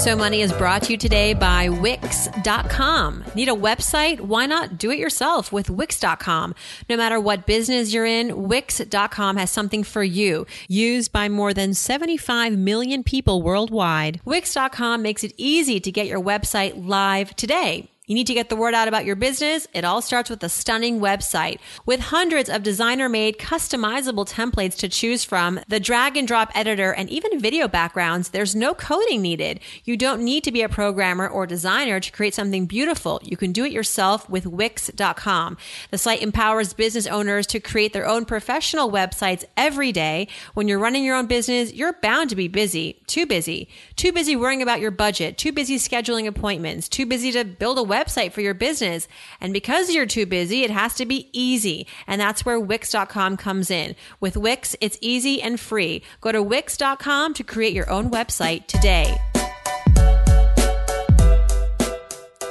So Money is brought to you today by Wix.com. Need a website? Why not do it yourself with Wix.com? No matter what business you're in, Wix.com has something for you. Used by more than 75 million people worldwide. Wix.com makes it easy to get your website live today. You need to get the word out about your business. It all starts with a stunning website with hundreds of designer made customizable templates to choose from, the drag and drop editor, and even video backgrounds. There's no coding needed. You don't need to be a programmer or designer to create something beautiful. You can do it yourself with Wix.com. The site empowers business owners to create their own professional websites every day. When you're running your own business, you're bound to be busy, too busy, too busy worrying about your budget, too busy scheduling appointments, too busy to build a website website for your business. And because you're too busy, it has to be easy. And that's where Wix.com comes in. With Wix, it's easy and free. Go to Wix.com to create your own website today.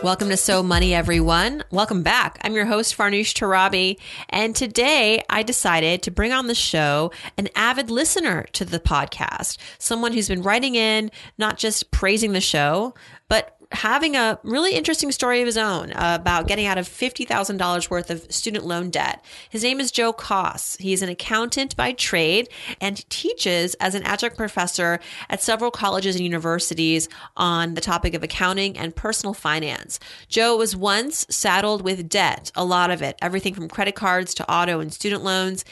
Welcome to So Money, everyone. Welcome back. I'm your host, Farnoosh Torabi. And today I decided to bring on the show an avid listener to the podcast, someone who's been writing in, not just praising the show, but having a really interesting story of his own about getting out of $50,000 worth of student loan debt. His name is Joe Koss. He's an accountant by trade and teaches as an adjunct professor at several colleges and universities on the topic of accounting and personal finance. Joe was once saddled with debt, a lot of it, everything from credit cards to auto and student loans.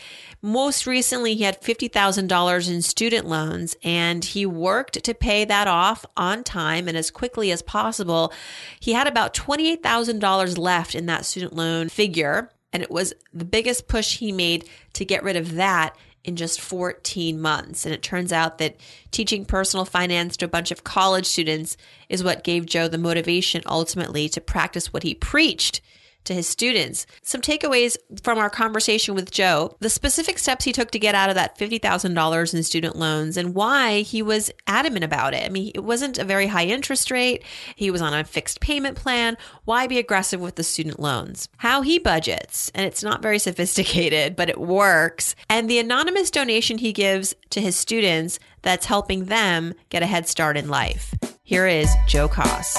Most recently, he had $50,000 in student loans and he worked to pay that off on time and as quickly as possible. He had about $28,000 left in that student loan figure. And it was the biggest push he made to get rid of that in just 14 months. And it turns out that teaching personal finance to a bunch of college students is what gave Joe the motivation ultimately to practice what he preached to his students. Some takeaways from our conversation with Joe the specific steps he took to get out of that $50,000 in student loans and why he was adamant about it. I mean, it wasn't a very high interest rate, he was on a fixed payment plan. Why be aggressive with the student loans? How he budgets, and it's not very sophisticated, but it works. And the anonymous donation he gives to his students that's helping them get a head start in life. Here is Joe Koss.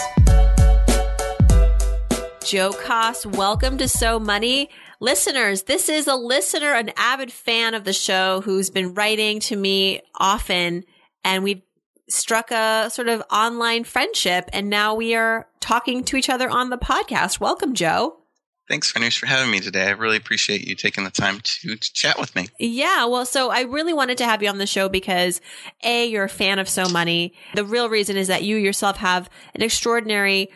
Joe Koss. Welcome to So Money. Listeners, this is a listener, an avid fan of the show who's been writing to me often, and we've struck a sort of online friendship, and now we are talking to each other on the podcast. Welcome, Joe. Thanks, Farnoosh, for having me today. I really appreciate you taking the time to, to chat with me. Yeah, well, so I really wanted to have you on the show because A, you're a fan of So Money. The real reason is that you yourself have an extraordinary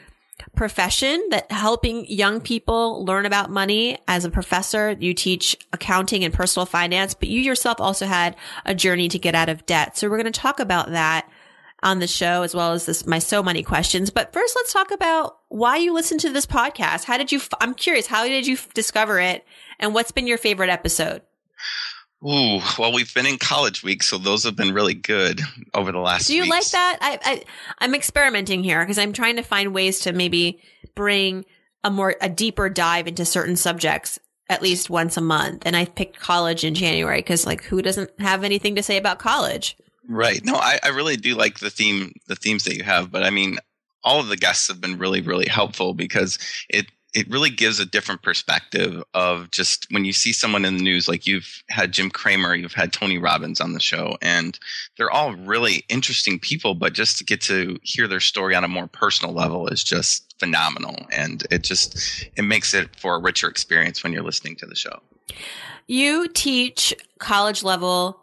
profession that helping young people learn about money as a professor. You teach accounting and personal finance, but you yourself also had a journey to get out of debt. So we're going to talk about that on the show as well as this my so money questions. But first, let's talk about why you listen to this podcast. How did you? I'm curious. How did you discover it, and what's been your favorite episode? Ooh, well, we've been in college week, so those have been really good over the last. Do you weeks. like that? I, I I'm experimenting here because I'm trying to find ways to maybe bring a more a deeper dive into certain subjects at least once a month. And I picked college in January because like who doesn't have anything to say about college? Right. No, I, I really do like the theme the themes that you have, but I mean all of the guests have been really, really helpful because it it really gives a different perspective of just when you see someone in the news like you've had Jim Cramer, you've had Tony Robbins on the show, and they're all really interesting people, but just to get to hear their story on a more personal level is just phenomenal. And it just it makes it for a richer experience when you're listening to the show. You teach college level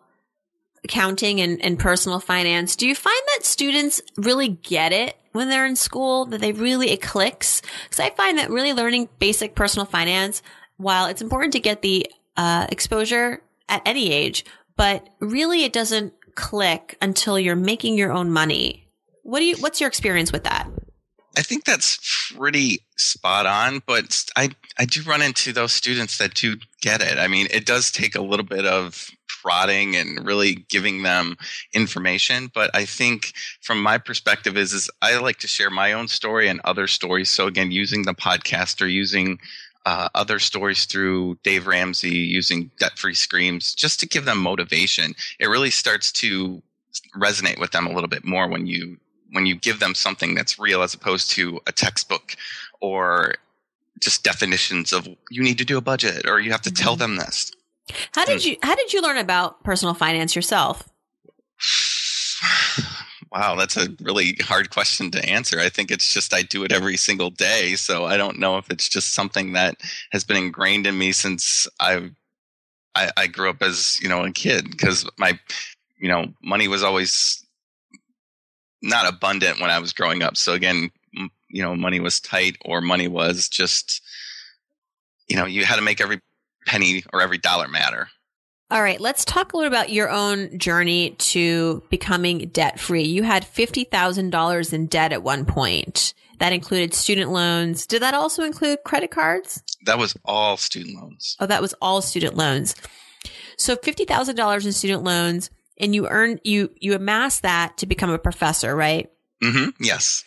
accounting and, and personal finance. Do you find that students really get it when they're in school that they really it clicks because i find that really learning basic personal finance while it's important to get the uh, exposure at any age but really it doesn't click until you're making your own money. What do you what's your experience with that? I think that's pretty spot on, but I I do run into those students that do get it. I mean, it does take a little bit of prodding and really giving them information, but I think from my perspective is is I like to share my own story and other stories. So again, using the podcast or using uh, other stories through Dave Ramsey using debt free screams just to give them motivation. It really starts to resonate with them a little bit more when you when you give them something that's real as opposed to a textbook or just definitions of you need to do a budget or you have to tell mm-hmm. them this. How did you how did you learn about personal finance yourself? Wow, that's a really hard question to answer. I think it's just I do it every single day, so I don't know if it's just something that has been ingrained in me since I've I, I grew up as you know a kid because my you know money was always not abundant when I was growing up. So again, you know, money was tight or money was just you know you had to make every penny or every dollar matter. All right, let's talk a little about your own journey to becoming debt free. You had $50,000 in debt at one point. That included student loans. Did that also include credit cards? That was all student loans. Oh, that was all student loans. So $50,000 in student loans and you earned you you amassed that to become a professor, right? Mhm. Yes.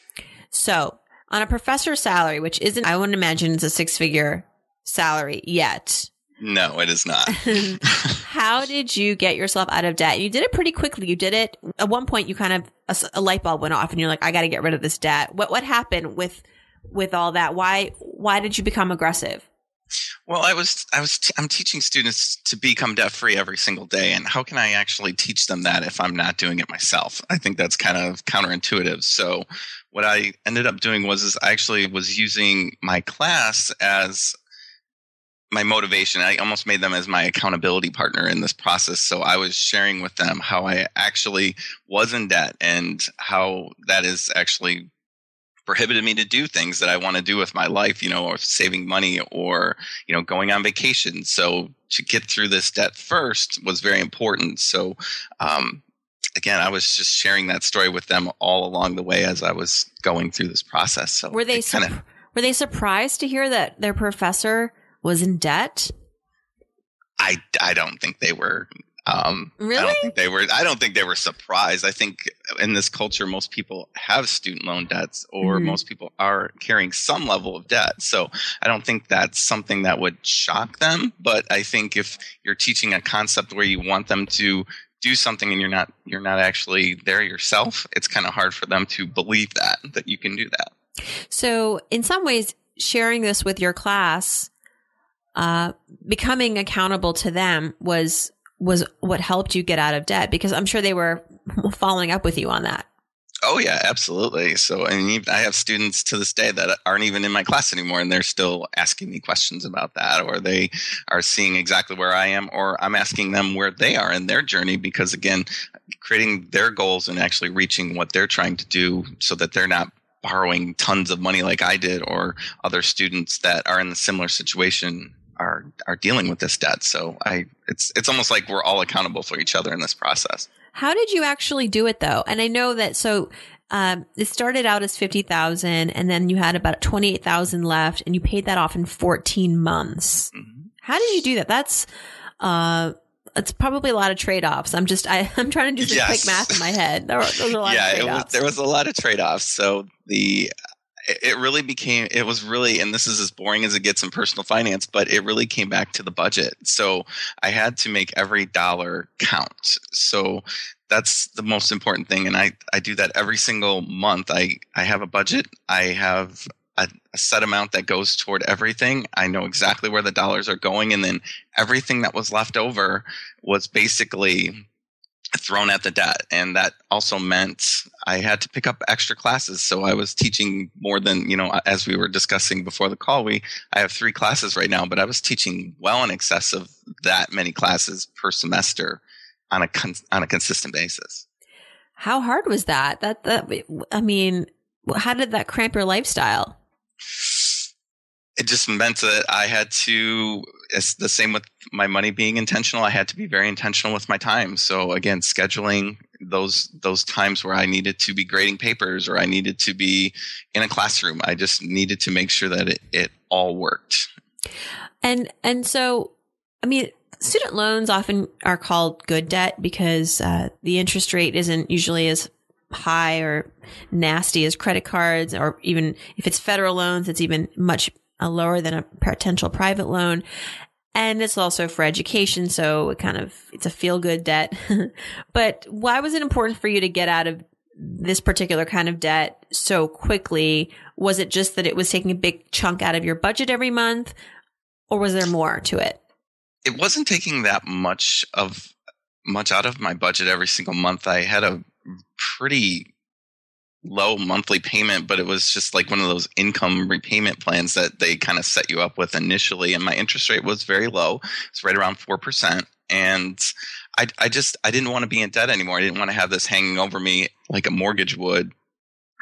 So, on a professor salary, which isn't I wouldn't imagine it's a six-figure salary yet. No, it is not. How did you get yourself out of debt? You did it pretty quickly. You did it at one point. You kind of a, a light bulb went off, and you're like, "I got to get rid of this debt." What what happened with with all that? Why why did you become aggressive? Well, I was I was t- I'm teaching students to become debt free every single day, and how can I actually teach them that if I'm not doing it myself? I think that's kind of counterintuitive. So, what I ended up doing was is I actually was using my class as my motivation. I almost made them as my accountability partner in this process. So I was sharing with them how I actually was in debt and how that is actually prohibited me to do things that I want to do with my life, you know, or saving money or, you know, going on vacation. So to get through this debt first was very important. So, um, again, I was just sharing that story with them all along the way as I was going through this process. So were they, kinda, were they surprised to hear that their professor was in debt? I, I don't think they were. Um, really? I don't think they were. I don't think they were surprised. I think in this culture, most people have student loan debts, or mm-hmm. most people are carrying some level of debt. So I don't think that's something that would shock them. But I think if you're teaching a concept where you want them to do something and you're not you're not actually there yourself, it's kind of hard for them to believe that that you can do that. So in some ways, sharing this with your class uh, becoming accountable to them was was what helped you get out of debt because I'm sure they were following up with you on that. Oh yeah, absolutely. So I mean, I have students to this day that aren't even in my class anymore, and they're still asking me questions about that, or they are seeing exactly where I am, or I'm asking them where they are in their journey. Because again, creating their goals and actually reaching what they're trying to do, so that they're not borrowing tons of money like I did, or other students that are in a similar situation are are dealing with this debt. So I it's it's almost like we're all accountable for each other in this process. How did you actually do it though? And I know that so um, it started out as fifty thousand, and then you had about twenty eight thousand left, and you paid that off in fourteen months. Mm-hmm. How did you do that? That's uh, it's probably a lot of trade offs. I'm just I, am trying to do some yes. quick math in my head. There, those are a lot yeah, of was, there was a lot of trade offs. So the it really became it was really and this is as boring as it gets in personal finance but it really came back to the budget. So i had to make every dollar count. So that's the most important thing and i i do that every single month. I i have a budget. I have a, a set amount that goes toward everything. I know exactly where the dollars are going and then everything that was left over was basically thrown at the debt. And that also meant I had to pick up extra classes. So I was teaching more than, you know, as we were discussing before the call, we, I have three classes right now, but I was teaching well in excess of that many classes per semester on a, con- on a consistent basis. How hard was that? That, that, I mean, how did that cramp your lifestyle? It just meant that I had to. It's the same with my money being intentional. I had to be very intentional with my time. So again, scheduling those those times where I needed to be grading papers or I needed to be in a classroom. I just needed to make sure that it, it all worked. And and so, I mean, student loans often are called good debt because uh, the interest rate isn't usually as high or nasty as credit cards, or even if it's federal loans, it's even much uh, lower than a potential private loan. And it's also for education. So it kind of, it's a feel good debt. but why was it important for you to get out of this particular kind of debt so quickly? Was it just that it was taking a big chunk out of your budget every month? Or was there more to it? It wasn't taking that much of much out of my budget every single month. I had a pretty low monthly payment, but it was just like one of those income repayment plans that they kind of set you up with initially. And my interest rate was very low. It's right around 4%. And I, I just, I didn't want to be in debt anymore. I didn't want to have this hanging over me like a mortgage would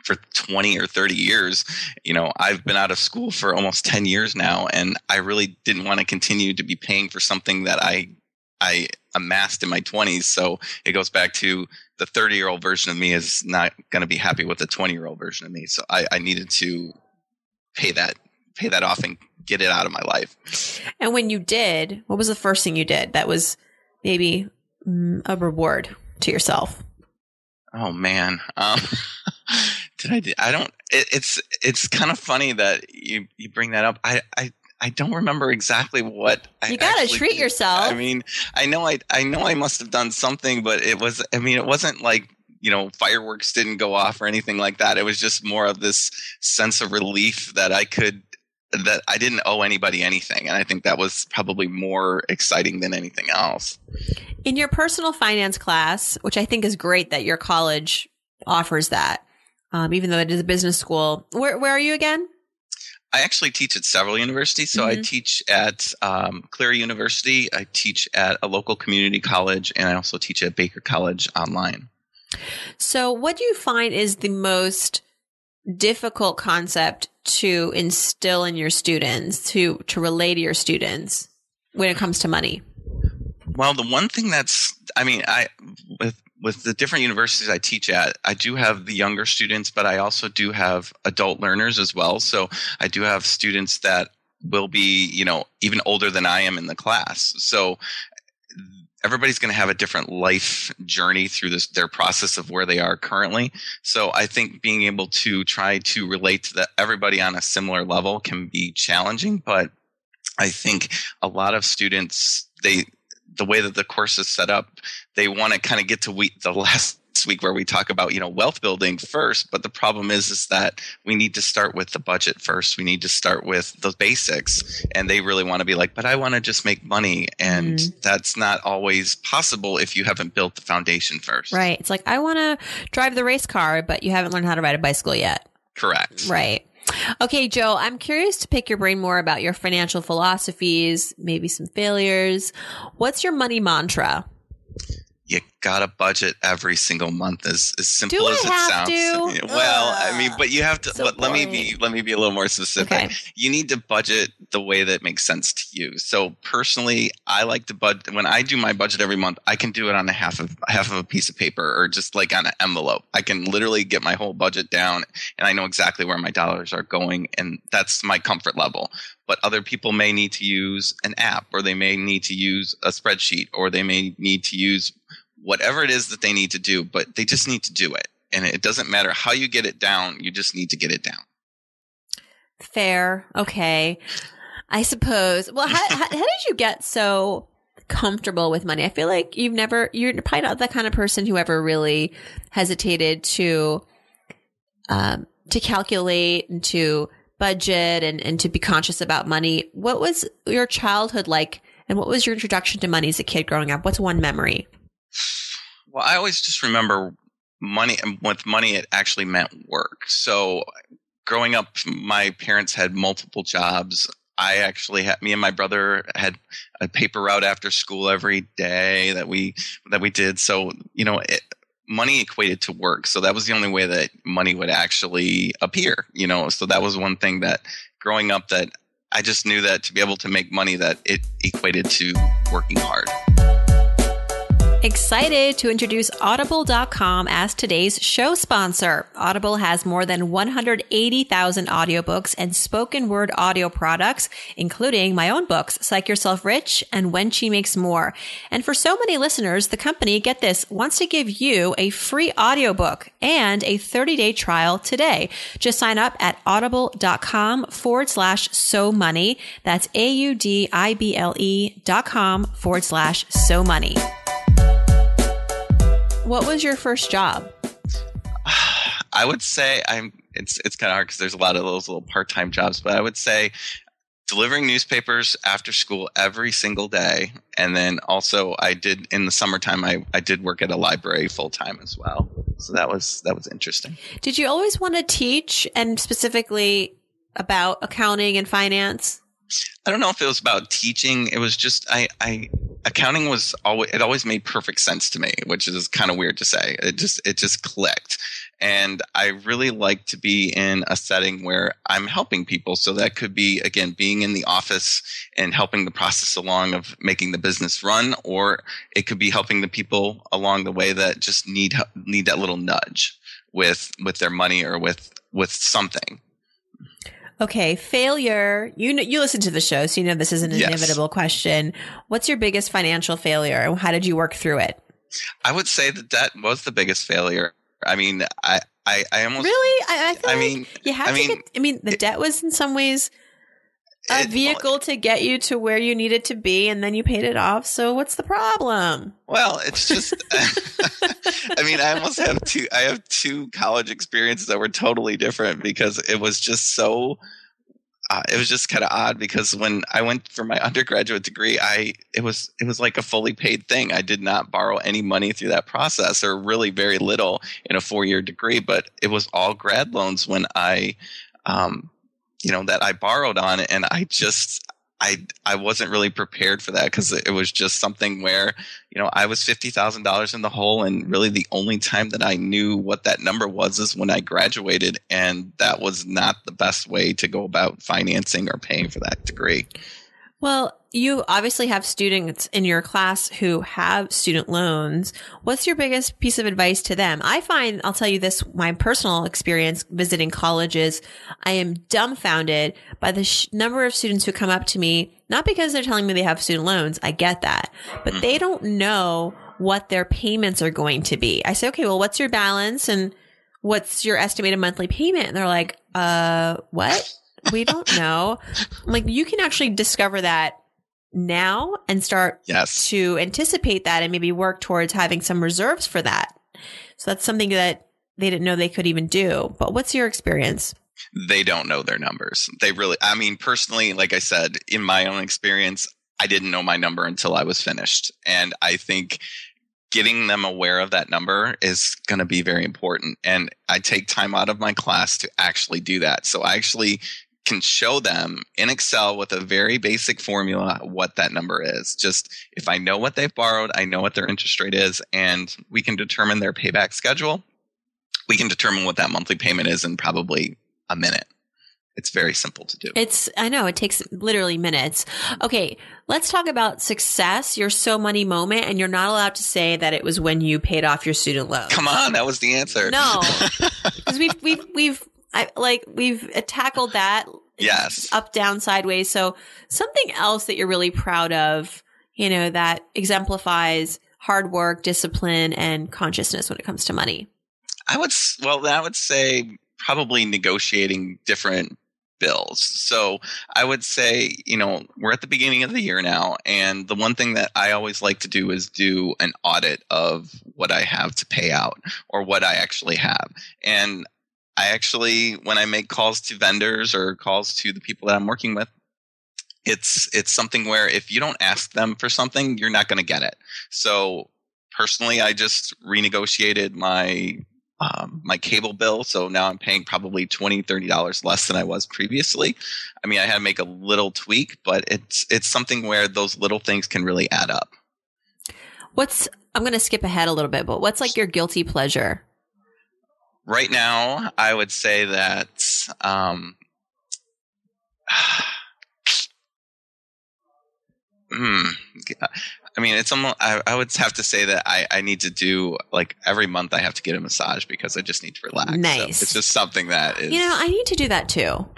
for 20 or 30 years. You know, I've been out of school for almost 10 years now, and I really didn't want to continue to be paying for something that I I amassed in my 20s. So it goes back to the 30 year old version of me is not going to be happy with the 20 year old version of me. So I, I needed to pay that pay that off and get it out of my life. And when you did, what was the first thing you did that was maybe mm, a reward to yourself? Oh man, um, did I? Do, I don't. It, it's it's kind of funny that you you bring that up. I I I don't remember exactly what you gotta treat did. yourself. I mean, I know I I know I must have done something, but it was. I mean, it wasn't like you know fireworks didn't go off or anything like that. It was just more of this sense of relief that I could that I didn't owe anybody anything, and I think that was probably more exciting than anything else. In your personal finance class, which I think is great that your college offers that, um, even though it is a business school. Where where are you again? I actually teach at several universities. So mm-hmm. I teach at um, Cleary University, I teach at a local community college, and I also teach at Baker College online. So, what do you find is the most difficult concept to instill in your students to to relay to your students when it comes to money? Well, the one thing that's, I mean, I with with the different universities I teach at, I do have the younger students, but I also do have adult learners as well. So I do have students that will be, you know, even older than I am in the class. So everybody's going to have a different life journey through this their process of where they are currently. So I think being able to try to relate to everybody on a similar level can be challenging, but I think a lot of students they the way that the course is set up, they want to kind of get to we, the last week where we talk about you know wealth building first but the problem is is that we need to start with the budget first. We need to start with the basics and they really want to be like but i want to just make money and mm. that's not always possible if you haven't built the foundation first. Right. It's like i want to drive the race car but you haven't learned how to ride a bicycle yet. Correct. Right Okay, Joe, I'm curious to pick your brain more about your financial philosophies, maybe some failures. What's your money mantra? you got a budget every single month as, as simple Do as I it sounds. to? well i mean but you have to so let, let, me be let me be a little more specific. Okay. you need to budget the way that makes sense to you. So personally i like to budget when i do my budget every month i can do it on a half of half of a piece of paper or just like on an envelope. I can literally get my whole budget down and i know exactly where my dollars are going and that's my comfort level. But other people may need to use an app or they may need to use a spreadsheet or they may need to use whatever it is that they need to do, but they just need to do it. And it doesn't matter how you get it down, you just need to get it down. Fair. Okay. I suppose. Well, how, how, how, did you get so comfortable with money? I feel like you've never, you're probably not the kind of person who ever really hesitated to, um, to calculate and to budget and, and to be conscious about money. What was your childhood like? And what was your introduction to money as a kid growing up? What's one memory? Well, I always just remember money. Um, With money, it actually meant work. So, growing up, my parents had multiple jobs. I actually had me and my brother had a paper route after school every day that we that we did. So, you know, it, money equated to work. So that was the only way that money would actually appear. You know, so that was one thing that growing up that I just knew that to be able to make money, that it equated to working hard. Excited to introduce Audible.com as today's show sponsor. Audible has more than 180,000 audiobooks and spoken word audio products, including my own books, Psych Yourself Rich and When She Makes More. And for so many listeners, the company, get this, wants to give you a free audiobook and a 30 day trial today. Just sign up at audible.com forward slash so money. That's A U D I B L E dot com forward slash so money. What was your first job? I would say I'm. It's it's kind of hard because there's a lot of those little part time jobs, but I would say delivering newspapers after school every single day, and then also I did in the summertime. I I did work at a library full time as well, so that was that was interesting. Did you always want to teach, and specifically about accounting and finance? I don't know if it was about teaching. It was just I I accounting was always it always made perfect sense to me, which is kind of weird to say. It just it just clicked. And I really like to be in a setting where I'm helping people. So that could be, again, being in the office and helping the process along of making the business run, or it could be helping the people along the way that just need, need that little nudge with, with their money or with, with something. Okay, failure. You know, you listen to the show, so you know this is an yes. inevitable question. What's your biggest financial failure? How did you work through it? I would say that that was the biggest failure. I mean, I, I, I almost really. I, I, I mean, you had I to mean, get. I mean, the it, debt was in some ways a vehicle to get you to where you needed to be, and then you paid it off. So, what's the problem? Well, it's just. I mean, I almost have two. I have two college experiences that were totally different because it was just so uh, it was just kind of odd because when I went for my undergraduate degree, I it was it was like a fully paid thing. I did not borrow any money through that process, or really very little in a four year degree. But it was all grad loans when I, um, you know, that I borrowed on, and I just I I wasn't really prepared for that because it was just something where you know I was fifty thousand dollars in the hole, and really the only time that I knew what that number was is when I graduated, and that was not the best way to go about financing or paying for that degree. Well, you obviously have students in your class who have student loans. What's your biggest piece of advice to them? I find, I'll tell you this, my personal experience visiting colleges, I am dumbfounded by the sh- number of students who come up to me, not because they're telling me they have student loans. I get that, but they don't know what their payments are going to be. I say, okay, well, what's your balance and what's your estimated monthly payment? And they're like, uh, what? We don't know. like you can actually discover that now and start yes. to anticipate that and maybe work towards having some reserves for that. So that's something that they didn't know they could even do. But what's your experience? They don't know their numbers. They really, I mean, personally, like I said, in my own experience, I didn't know my number until I was finished. And I think getting them aware of that number is going to be very important. And I take time out of my class to actually do that. So I actually can show them in Excel with a very basic formula what that number is. Just if I know what they've borrowed, I know what their interest rate is, and we can determine their payback schedule. We can determine what that monthly payment is in probably a minute. It's very simple to do. It's, I know, it takes literally minutes. Okay, let's talk about success, your so money moment, and you're not allowed to say that it was when you paid off your student loan. Come on, that was the answer. No, because we've, we've, we've I like we've uh, tackled that. Yes. Up, down, sideways. So something else that you're really proud of, you know, that exemplifies hard work, discipline, and consciousness when it comes to money. I would, well, I would say probably negotiating different bills. So I would say, you know, we're at the beginning of the year now. And the one thing that I always like to do is do an audit of what I have to pay out or what I actually have. And I actually, when I make calls to vendors or calls to the people that I'm working with, it's it's something where if you don't ask them for something, you're not going to get it. So personally, I just renegotiated my um, my cable bill. So now I'm paying probably $20, $30 less than I was previously. I mean, I had to make a little tweak, but it's it's something where those little things can really add up. What's I'm going to skip ahead a little bit, but what's like your guilty pleasure? Right now, I would say that um, Hmm. I mean, it's almost. I, I, would have to say that I, I need to do like every month. I have to get a massage because I just need to relax. Nice. So it's just something that is. You know, I need to do that too.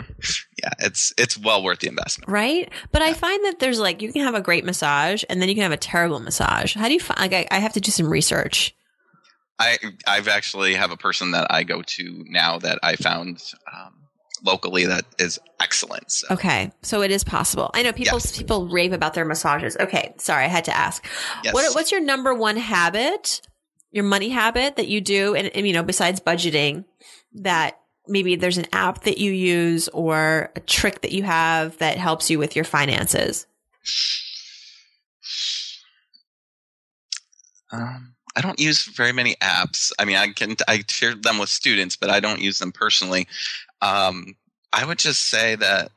Yeah, it's it's well worth the investment. Right, but yeah. I find that there's like you can have a great massage and then you can have a terrible massage. How do you find? Like, I, I have to do some research. I I've actually have a person that I go to now that I found. Um, locally that is excellent. So. Okay, so it is possible. I know people yes. people rave about their massages. Okay, sorry, I had to ask. Yes. What, what's your number one habit, your money habit that you do, and, and you know besides budgeting, that maybe there's an app that you use or a trick that you have that helps you with your finances. Um, I don't use very many apps. I mean, I can I share them with students, but I don't use them personally. Um, I would just say that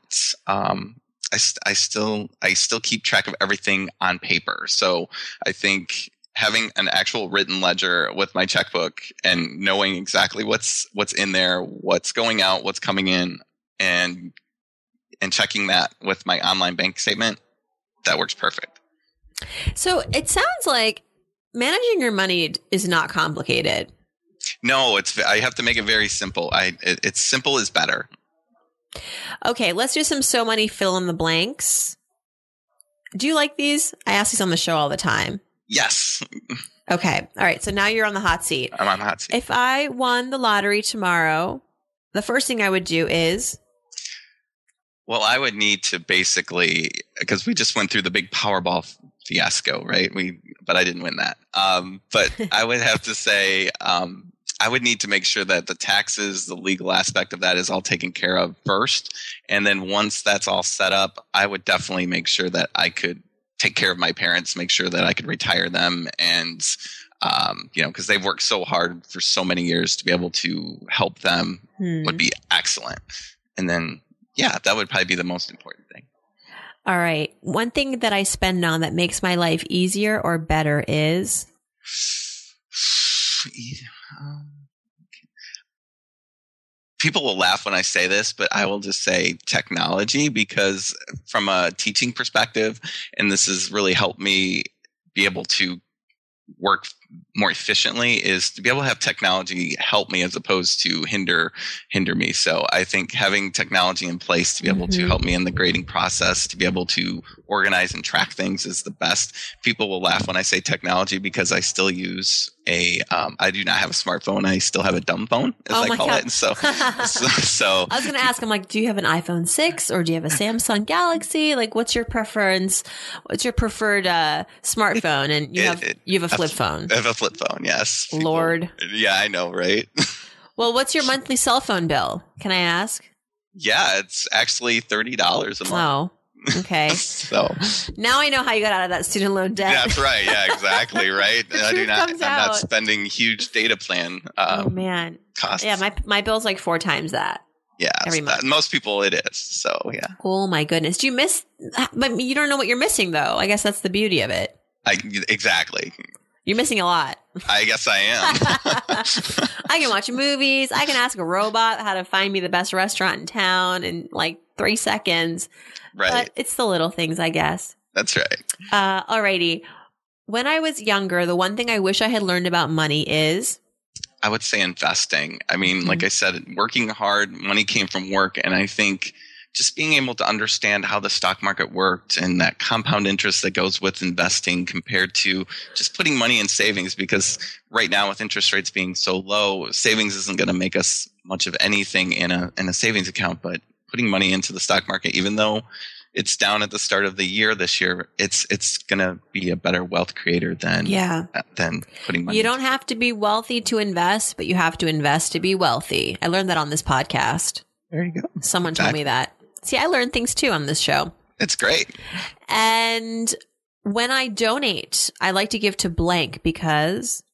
um, I, I still I still keep track of everything on paper. So I think having an actual written ledger with my checkbook and knowing exactly what's what's in there, what's going out, what's coming in, and and checking that with my online bank statement, that works perfect. So it sounds like managing your money is not complicated. No, it's I have to make it very simple. I it, it's simple is better. Okay, let's do some so money fill in the blanks. Do you like these? I ask these on the show all the time. Yes. Okay. All right. So now you're on the hot seat. I'm on the hot seat. If I won the lottery tomorrow, the first thing I would do is well, I would need to basically because we just went through the big Powerball fiasco, right? We, but I didn't win that. Um, but I would have to say, um, I would need to make sure that the taxes, the legal aspect of that is all taken care of first. And then once that's all set up, I would definitely make sure that I could take care of my parents, make sure that I could retire them and, um, you know, because they've worked so hard for so many years to be able to help them hmm. would be excellent. And then, yeah, that would probably be the most important thing. All right. One thing that I spend on that makes my life easier or better is? Um, people will laugh when I say this, but I will just say technology because from a teaching perspective, and this has really helped me be able to work more efficiently is to be able to have technology help me as opposed to hinder hinder me. So i think having technology in place to be able mm-hmm. to help me in the grading process to be able to organize and track things is the best. People will laugh when i say technology because i still use a um, I do not have a smartphone. I still have a dumb phone as oh i call God. it. And so, so, so i was going to ask i'm like do you have an iphone 6 or do you have a samsung galaxy? Like what's your preference? What's your preferred uh, smartphone? And you it, have it, you have a flip phone have a flip phone. Yes. Lord. Yeah, I know, right? well, what's your monthly cell phone bill? Can I ask? Yeah, it's actually thirty dollars a month. Oh, okay. so now I know how you got out of that student loan debt. That's right. Yeah, exactly. Right. I do not. I'm out. not spending huge data plan. Um, oh man. Costs. Yeah, my my bill's like four times that. Yeah, every month. most people it is. So yeah. Oh my goodness. Do you miss? But you don't know what you're missing though. I guess that's the beauty of it. I, exactly. You're missing a lot. I guess I am. I can watch movies. I can ask a robot how to find me the best restaurant in town in like three seconds. Right. But it's the little things, I guess. That's right. Uh, alrighty. When I was younger, the one thing I wish I had learned about money is I would say investing. I mean, mm-hmm. like I said, working hard, money came from work. And I think just being able to understand how the stock market worked and that compound interest that goes with investing compared to just putting money in savings because right now with interest rates being so low savings isn't going to make us much of anything in a in a savings account but putting money into the stock market even though it's down at the start of the year this year it's it's going to be a better wealth creator than yeah. Uh, than putting money you don't have to be wealthy to invest but you have to invest to be wealthy. I learned that on this podcast. There you go. Someone told me that See, I learn things too on this show. It's great. And when I donate, I like to give to blank because.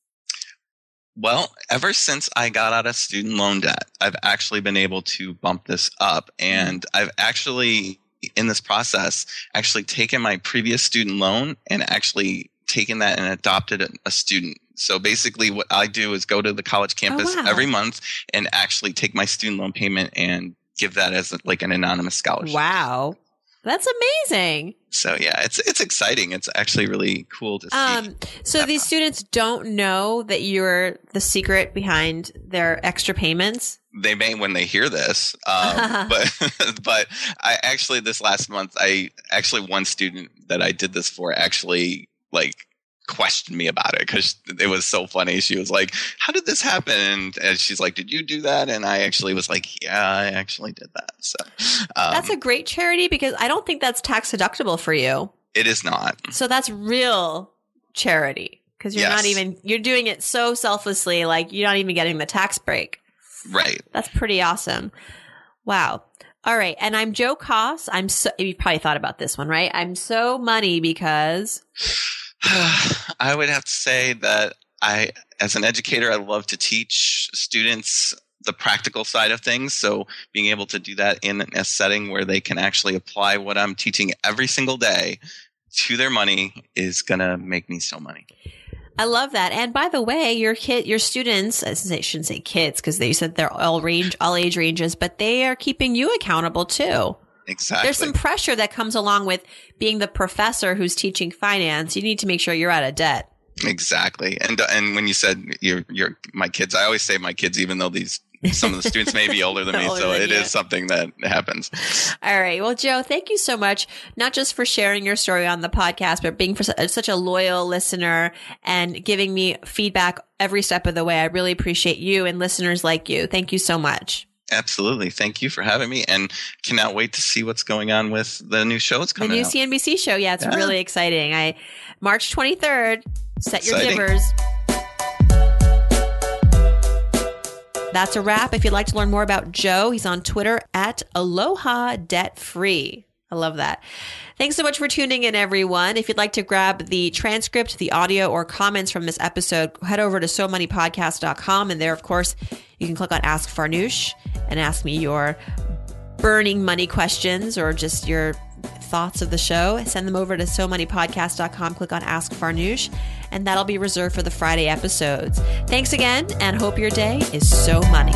Well, ever since I got out of student loan debt, I've actually been able to bump this up. And I've actually, in this process, actually taken my previous student loan and actually taken that and adopted a, student. So basically, what I do is go to the college oh, campus oh, wow. every month and actually take my student loan payment and give that as like an anonymous scholarship. Wow. That's amazing. So yeah, it's it's exciting. It's actually really cool to see. Um, so these students don't know that you're the secret behind their extra payments. they may when they hear this um, but but i actually this last month i actually one student that i did this for actually like questioned me about it because it was so funny she was like how did this happen and, and she's like did you do that and i actually was like yeah i actually did that so um, That's a great charity because I don't think that's tax deductible for you. it is not So that's real charity because you're not even you're doing it so selflessly, like you're not even getting the tax break. right That's pretty awesome. Wow. All right, and I'm Joe Koss. I'm so you probably thought about this one, right? I'm so money because I would have to say that I, as an educator, I love to teach students the practical side of things. So being able to do that in a setting where they can actually apply what I'm teaching every single day to their money is going to make me so money. I love that. And by the way, your kid, your students, I shouldn't say- shouldn't say kids because they said they're all range, all age ranges, but they are keeping you accountable too. Exactly. There's some pressure that comes along with being the professor who's teaching finance. You need to make sure you're out of debt. Exactly. And and when you said you're you're my kids, I always say my kids, even though these some of the students may be older than me, Older so than it is you. something that happens. All right. Well, Joe, thank you so much, not just for sharing your story on the podcast, but being for uh, such a loyal listener and giving me feedback every step of the way. I really appreciate you and listeners like you. Thank you so much. Absolutely. Thank you for having me and cannot wait to see what's going on with the new show that's coming The new out. CNBC show. Yeah, it's Yeah. really exciting. I March 23rd. Set your Exciting. givers. That's a wrap. If you'd like to learn more about Joe, he's on Twitter at Aloha Debt Free. I love that. Thanks so much for tuning in, everyone. If you'd like to grab the transcript, the audio, or comments from this episode, head over to so moneypodcast.com. And there, of course, you can click on Ask Farnoosh and ask me your burning money questions or just your thoughts of the show, send them over to so moneypodcast.com. Click on Ask Farnoosh, and that'll be reserved for the Friday episodes. Thanks again, and hope your day is so money.